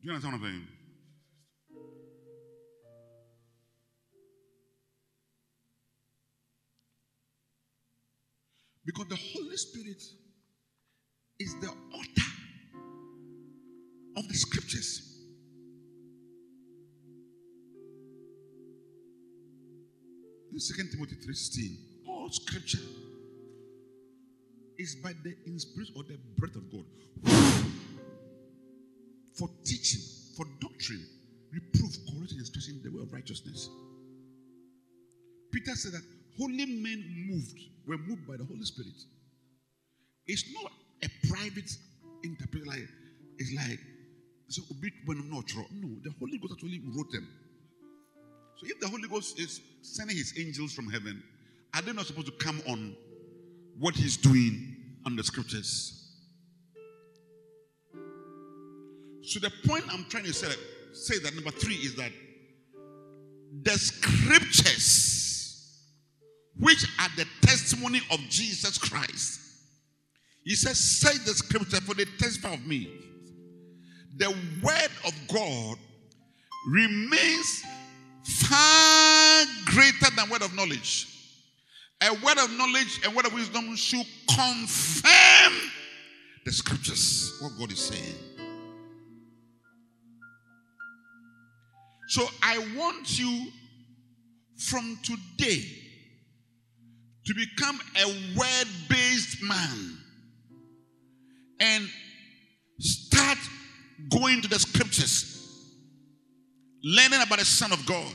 Do you understand what I'm saying? Because the Holy Spirit is the author of the scriptures. In 2 Timothy 3:16, all scripture is by the inspiration or the breath of God for teaching, for doctrine, reproof, correction, instruction in the way of righteousness. Peter said that holy men moved, were moved by the Holy Spirit. It's not a private interpretation, like it's like so. No, the Holy Ghost actually wrote them. So if the Holy Ghost is sending his angels from heaven, are they not supposed to come on what he's doing on the scriptures? So the point I'm trying to say, say that number three is that the scriptures, which are the testimony of Jesus Christ, he says, say the scripture for the testimony of me. The word of God remains far greater than word of knowledge. A word of knowledge, and word of wisdom should confirm the scriptures, what God is saying. So I want you from today to become a word based man and start going to the scriptures, learning about the Son of God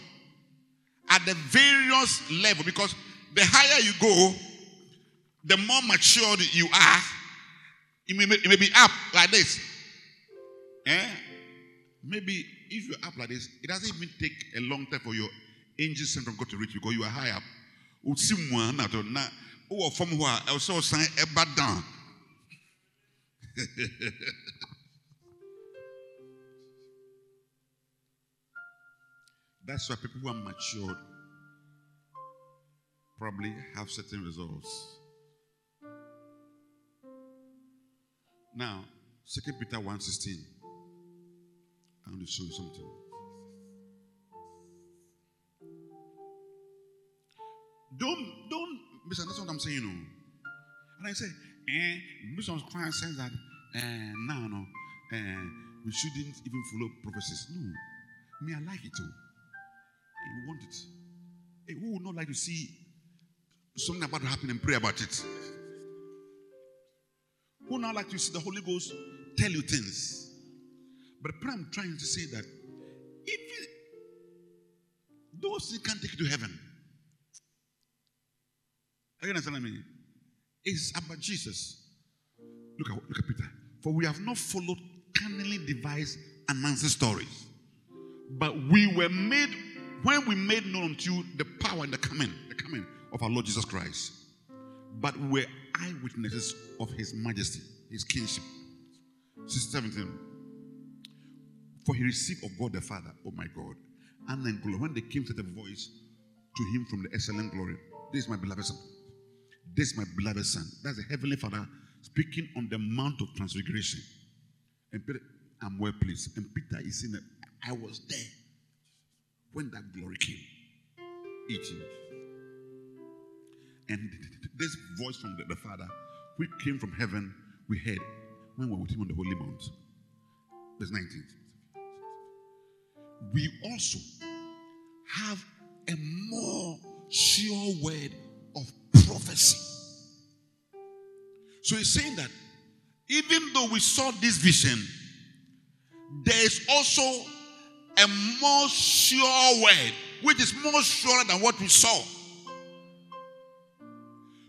at the various level because the higher you go, the more matured you are. It may, it may be up like this. Eh? Maybe if you're up like this, it doesn't even take a long time for your angel sent from God to reach you because you are high up. Oh, from where I saw sign down. That's why people who are matured probably have certain results. Now, 2 Peter 1:16. I want to show you something. Don't don't misunderstand what I'm saying, you know. And I say, eh, Bishop Christ says that eh, now no, eh, we shouldn't even follow prophecies. No. Me, I like it too. We want it. Hey, who would not like to see something about to happen and pray about it? Who not like to see the Holy Ghost tell you things? But I'm trying to say that if those things can't take you to heaven, are you understand what I mean? It's about Jesus. Look at look at Peter. For we have not followed cunningly devised and answer stories, but we were made when we made known unto you the power and the coming, the coming of our Lord Jesus Christ. But we were eyewitnesses of his majesty, his kingship. 17. For he received of God the Father, oh my God, and then glory. When they came to the voice to him from the excellent glory, this is my beloved son. This is my beloved son. That's the heavenly Father speaking on the Mount of Transfiguration. And Peter, I'm well pleased. And Peter is saying that I was there when that glory came. Eating. And this voice from the, the Father, which came from heaven, we heard when we were with him on the Holy Mount. Verse 19. We also have a more sure word of prophecy. So he's saying that even though we saw this vision, there is also a more sure word, which is more sure than what we saw.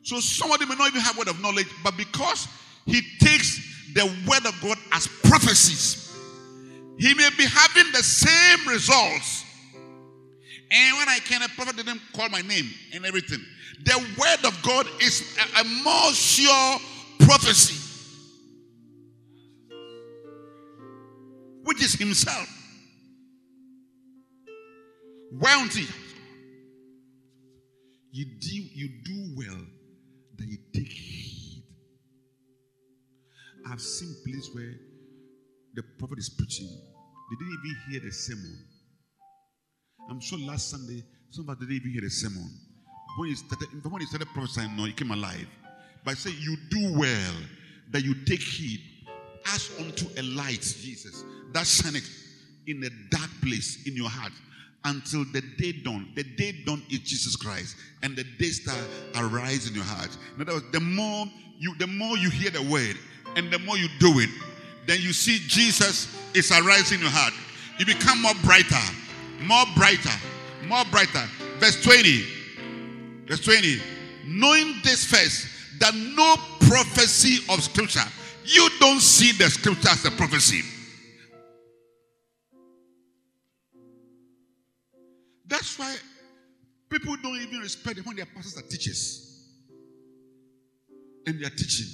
So somebody may not even have word of knowledge, but because he takes the word of God as prophecies, he may be having the same results. And when I came, a prophet didn't call my name and everything. The word of God is a, a more sure prophecy, which is himself. Don't? You do, you do well that you take heed. I've seen places where the prophet is preaching. They didn't even hear the sermon. I'm sure last Sunday, some of us didn't even hear the sermon. When he started, when he started prophesying, no, he came alive. But I say, you do well that you take heed as unto a light, Jesus, that shineth in a dark place in your heart until the day dawn. The day dawn is Jesus Christ, and the day star arise in your heart. In other words, the more you the more you hear the word and the more you do it, then you see Jesus is arising in your heart. You become more brighter, more brighter, more brighter. Verse 20. Verse 20. Knowing this first, that no prophecy of scripture, you don't see the scripture as a prophecy. That's why people don't even respect them when their pastors are teachers and they are teaching.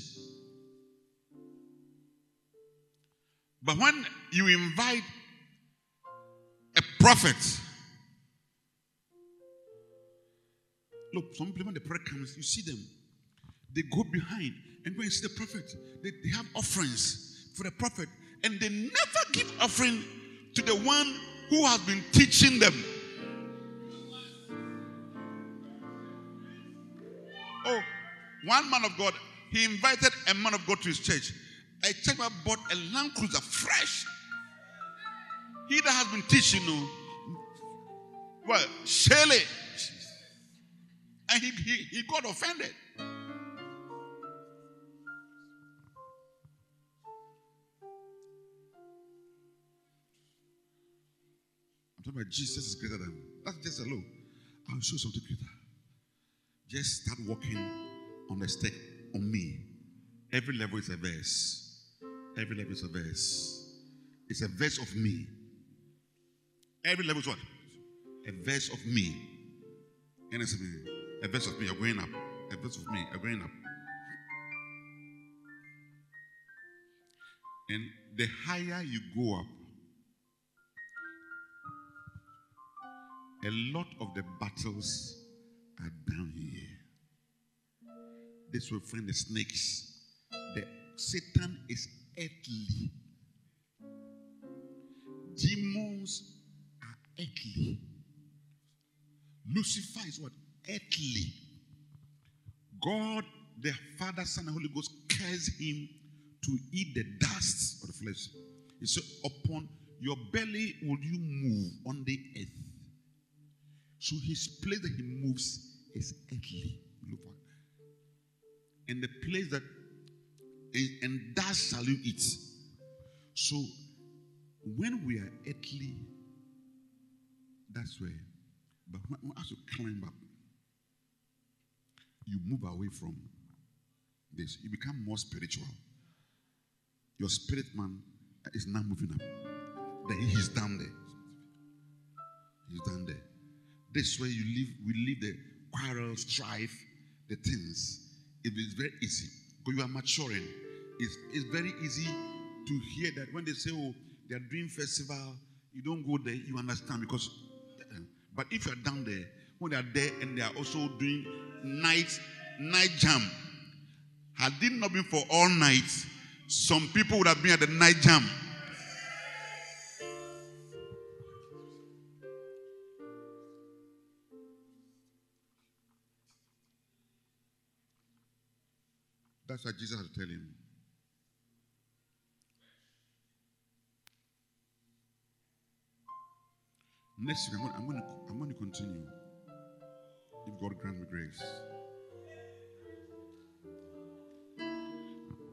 But when you invite a prophet, look, some people when the prayer comes, you see them, they go behind, and when you see the prophet, they, they have offerings for the prophet, and they never give offering to the one who has been teaching them. Oh, one man of God, he invited a man of God to his church. A church man bought a Land Cruiser fresh. He that has been teaching, you well, Shelley. And he, he, he got offended. I'm talking about Jesus is greater than. That's just a low. I'll show something greater. Just start walking on the step on me. Every level is a verse. Every level is a verse. It's a verse of me. Every level is what? A verse of me. And it's a verse of me. You're going up. A verse of me. You're going up. And the higher you go up, a lot of the battles are down here. This will find the snakes. The Satan is earthly. Demons are earthly. Lucifer is what? Earthly. God, the Father, Son, and Holy Ghost curse him to eat the dust of the flesh. He said, Upon your belly will you move on the earth. So his place that he moves is earthly. Look And the place that and that shall you eat. So when we are earthly, that's where. But when, as you climb up, you move away from this. You become more spiritual. Your spirit man is now moving up. Then he's down there. He's down there. This way you live, we leave the quarrel, strife, the things. It is very easy. Because you are maturing. It's, it's very easy to hear that when they say, oh, they are doing festival, you don't go there, you understand because uh-uh. but if you're down there, when they are there and they are also doing night night jam, had it not been for all night, some people would have been at the night jam. Jesus had to tell him. Next week, I'm going, I'm going, to, I'm going to continue. If God grant me grace.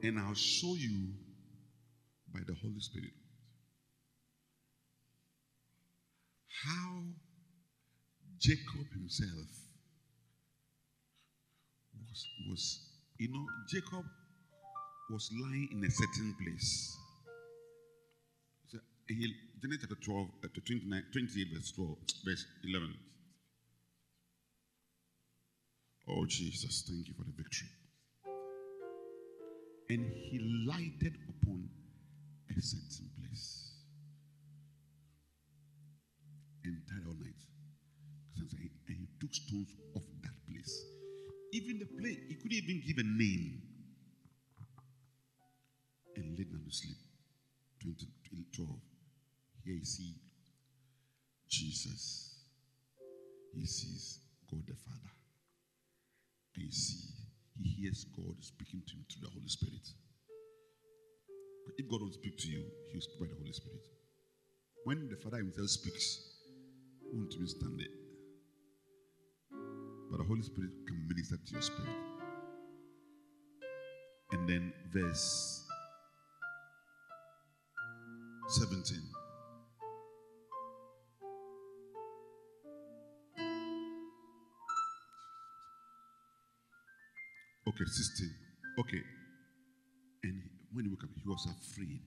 And I'll show you by the Holy Spirit how Jacob himself was, was you know, Jacob was lying in a certain place. So he, Genesis chapter 12, uh, 29, 28, verse 12, verse 11. Oh, Jesus, thank you for the victory. And he lighted upon a certain place all night. And he took stones off that place. Even the place, he couldn't even give a name. And laid down to sleep. 20, 12. Here you see Jesus. He sees God the Father. And you see, he hears God speaking to him through the Holy Spirit. But if God won't speak to you, he will speak by the Holy Spirit. When the Father himself speaks, you won't even stand it. But the Holy Spirit can minister to your spirit. And then verse 17. Okay, 16. Okay. And when he woke up, he was afraid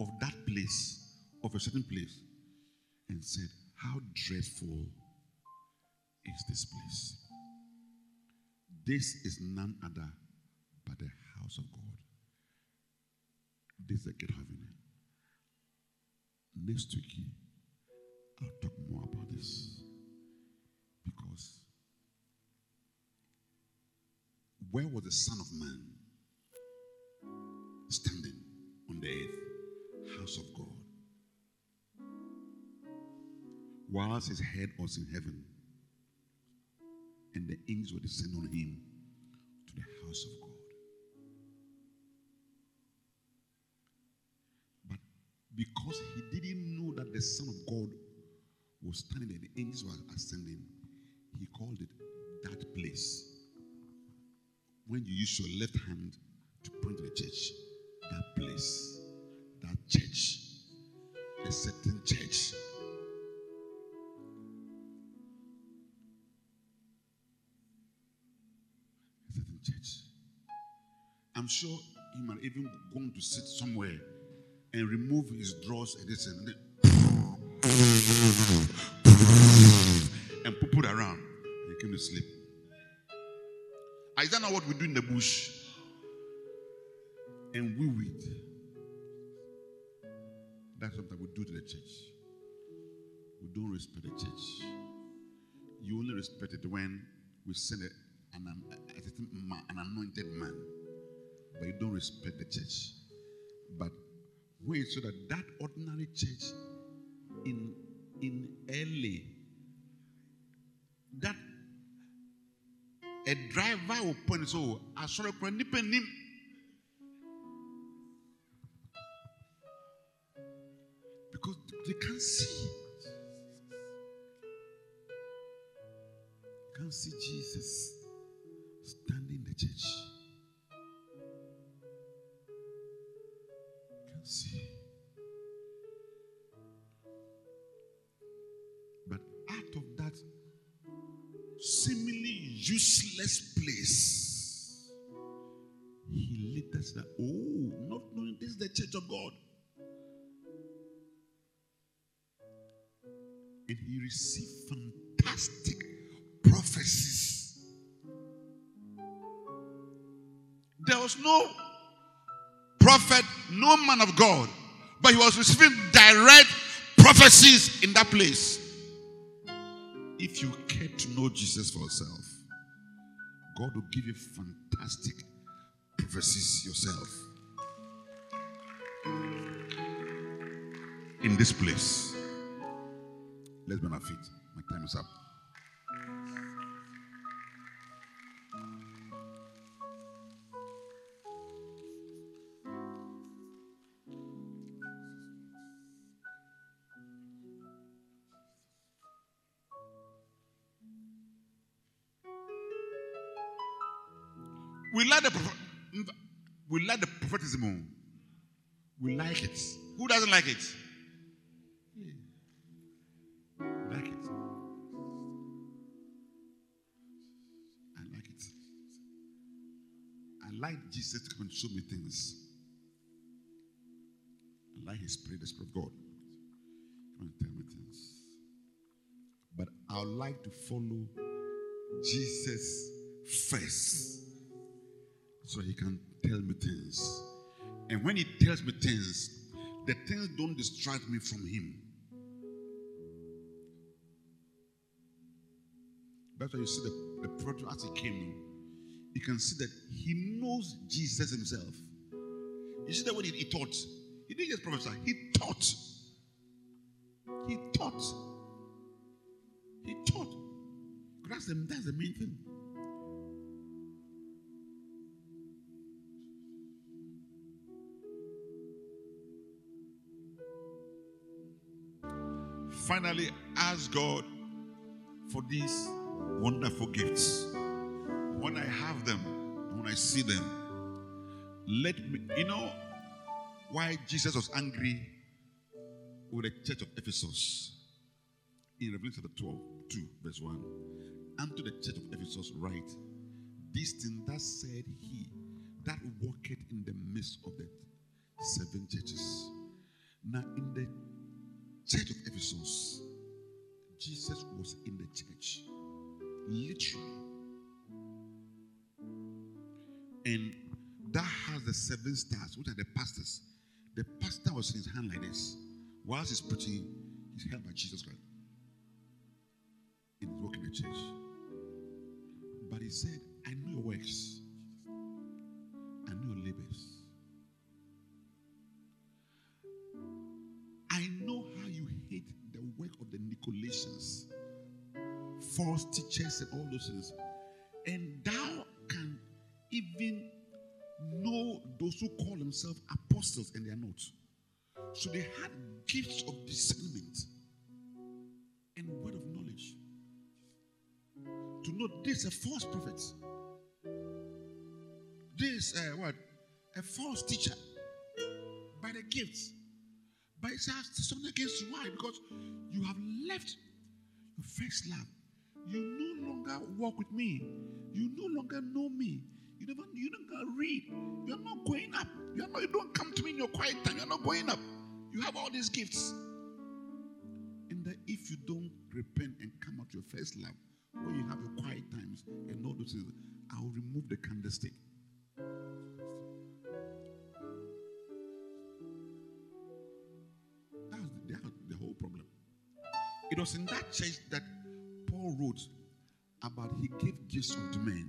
of that place, of a certain place, and said, How dreadful is this place? This is none other but the house of God. This is the gate of heaven. Next week, I'll talk more about this because where was the Son of Man standing on the earth? House of God. Whilst his head was in heaven, and the angels were descending on him to the house of God. But because he didn't know that the Son of God was standing there, the angels were ascending, he called it that place. When you use your left hand to point to the church, that place, that church, a certain church. I'm sure he might even gone to sit somewhere and remove his drawers and this and that. And put it around. He came to sleep. Is that not what we do in the bush? And we weed. That's something we do to the church. We don't respect the church. You only respect it when we send an, a, an anointed man. But you don't respect the church. But wait so that that ordinary church in in LA, that a driver will point so I saw a nim. Because they can't see. Can't see Jesus standing in the church. He later said, Oh, not knowing this is the church of God. And he received fantastic prophecies. There was no prophet, no man of God, but he was receiving direct prophecies in that place. If you care to know Jesus for yourself, God will give you fantastic versus yourself. In this place. Let's benefit. My time is up. We let the we like the prophetism. We like it. Who doesn't like it? Yeah. Like it. I like it. I like Jesus to come and show me things. I like his spirit, the spirit of God. Come and tell me things. But I would like to follow Jesus first so he can tell me things. And when he tells me things, the things don't distract me from him. That's why you see the, the prophet as he came, you can see that he knows Jesus himself. You see that when he, he taught, he didn't just prophesy, he taught. He taught. He taught. That's the, that's the main thing. Finally, ask God for these wonderful gifts. When I have them, when I see them, let me, you know, why Jesus was angry with the church of Ephesus in Revelation chapter 12, 2, verse 1. Unto the church of Ephesus, write, This thing that said he that walketh in the midst of the seven churches. Now, in the church of Ephesus, Jesus was in the church, literally. And that has the seven stars, which are the pastors. The pastor was in his hand like this. Whilst he's preaching, he's held by Jesus Christ. And he's working the church. But he said, I know your works. I know your labors. Nicolaitans, false teachers, and all those things. And thou can even know those who call themselves apostles and they are not. So they had gifts of discernment and word of knowledge. To know this a false prophet. This uh, what? A false teacher. By the gifts. But it says something against you. Why? Because you have left your first love. You no longer walk with me. You no longer know me. You never you don't read. You're not going up. You're not, you don't come to me in your quiet time. You're not going up. You have all these gifts. And that if you don't repent and come out your first love, when you have your quiet times and all those things, I'll remove the candlestick. Was in that church that Paul wrote about he gave gifts unto men,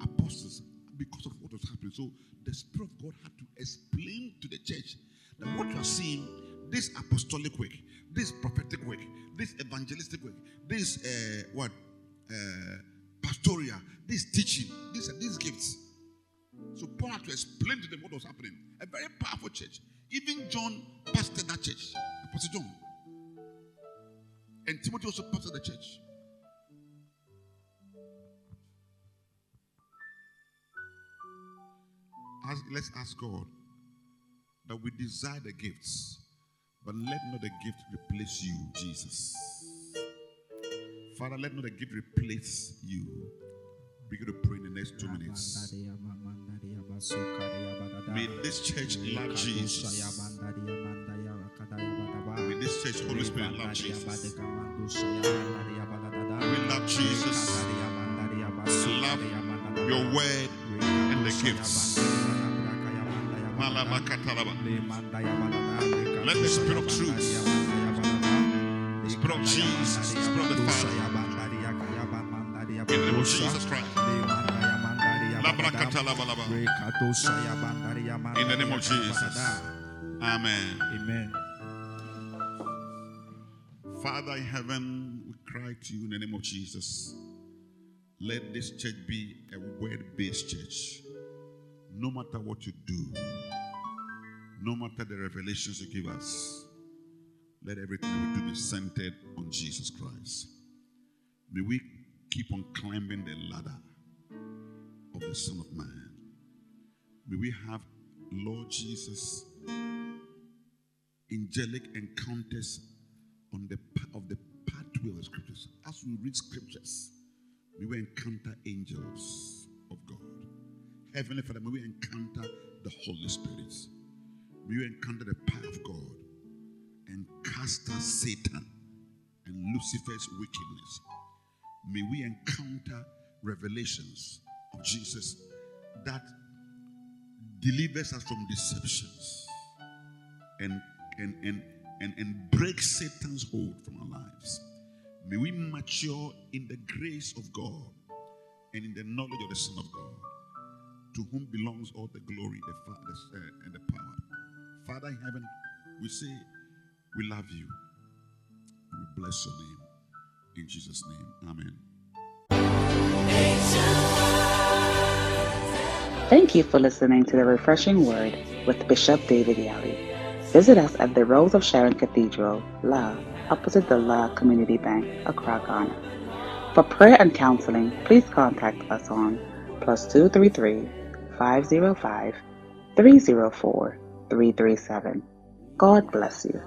apostles, because of what was happening. So the Spirit of God had to explain to the church that what you are seeing, this apostolic work, this prophetic work, this evangelistic work, this uh, what uh, pastoral, this teaching, these these gifts. So Paul had to explain to them what was happening. A very powerful church. Even John pastored that church. Apostle John. And Timothy also pastored the church. Ask, let's ask God that we desire the gifts, but let not the gift replace you, Jesus. Father, let not the gift replace you. Begin to pray in the next two minutes. May this church love Jesus. May this church, Holy Spirit, love Jesus. We love Jesus. We love your word and the gifts. Let the Spirit of truth, Spirit of Jesus, Spirit of the Father, in the name of Jesus Christ. In the name of Jesus. Amen. Amen. Father in heaven, we cry to you in the name of Jesus. Let this church be a word based church. No matter what you do, no matter the revelations you give us, let everything we do be centered on Jesus Christ. May we keep on climbing the ladder of the Son of Man. May we have, Lord Jesus, angelic encounters on the of the pathway of the scriptures. As we read scriptures, we encounter angels of God. Heavenly Father, may we encounter the Holy Spirit. May we encounter the power of God and cast out Satan and Lucifer's wickedness. May we encounter revelations of Jesus that delivers us from deceptions and and and and, and break Satan's hold from our lives. May we mature in the grace of God and in the knowledge of the Son of God, to whom belongs all the glory, the Father, uh, and the power. Father in heaven, we say we love you. We bless your name. In Jesus' name, Amen. Thank you for listening to the Refreshing Word with Bishop David Yali. Visit us at the Rose of Sharon Cathedral, La, opposite the La Community Bank, Accra, Ghana. For prayer and counseling, please contact us on plus 233 505 304 337. God bless you.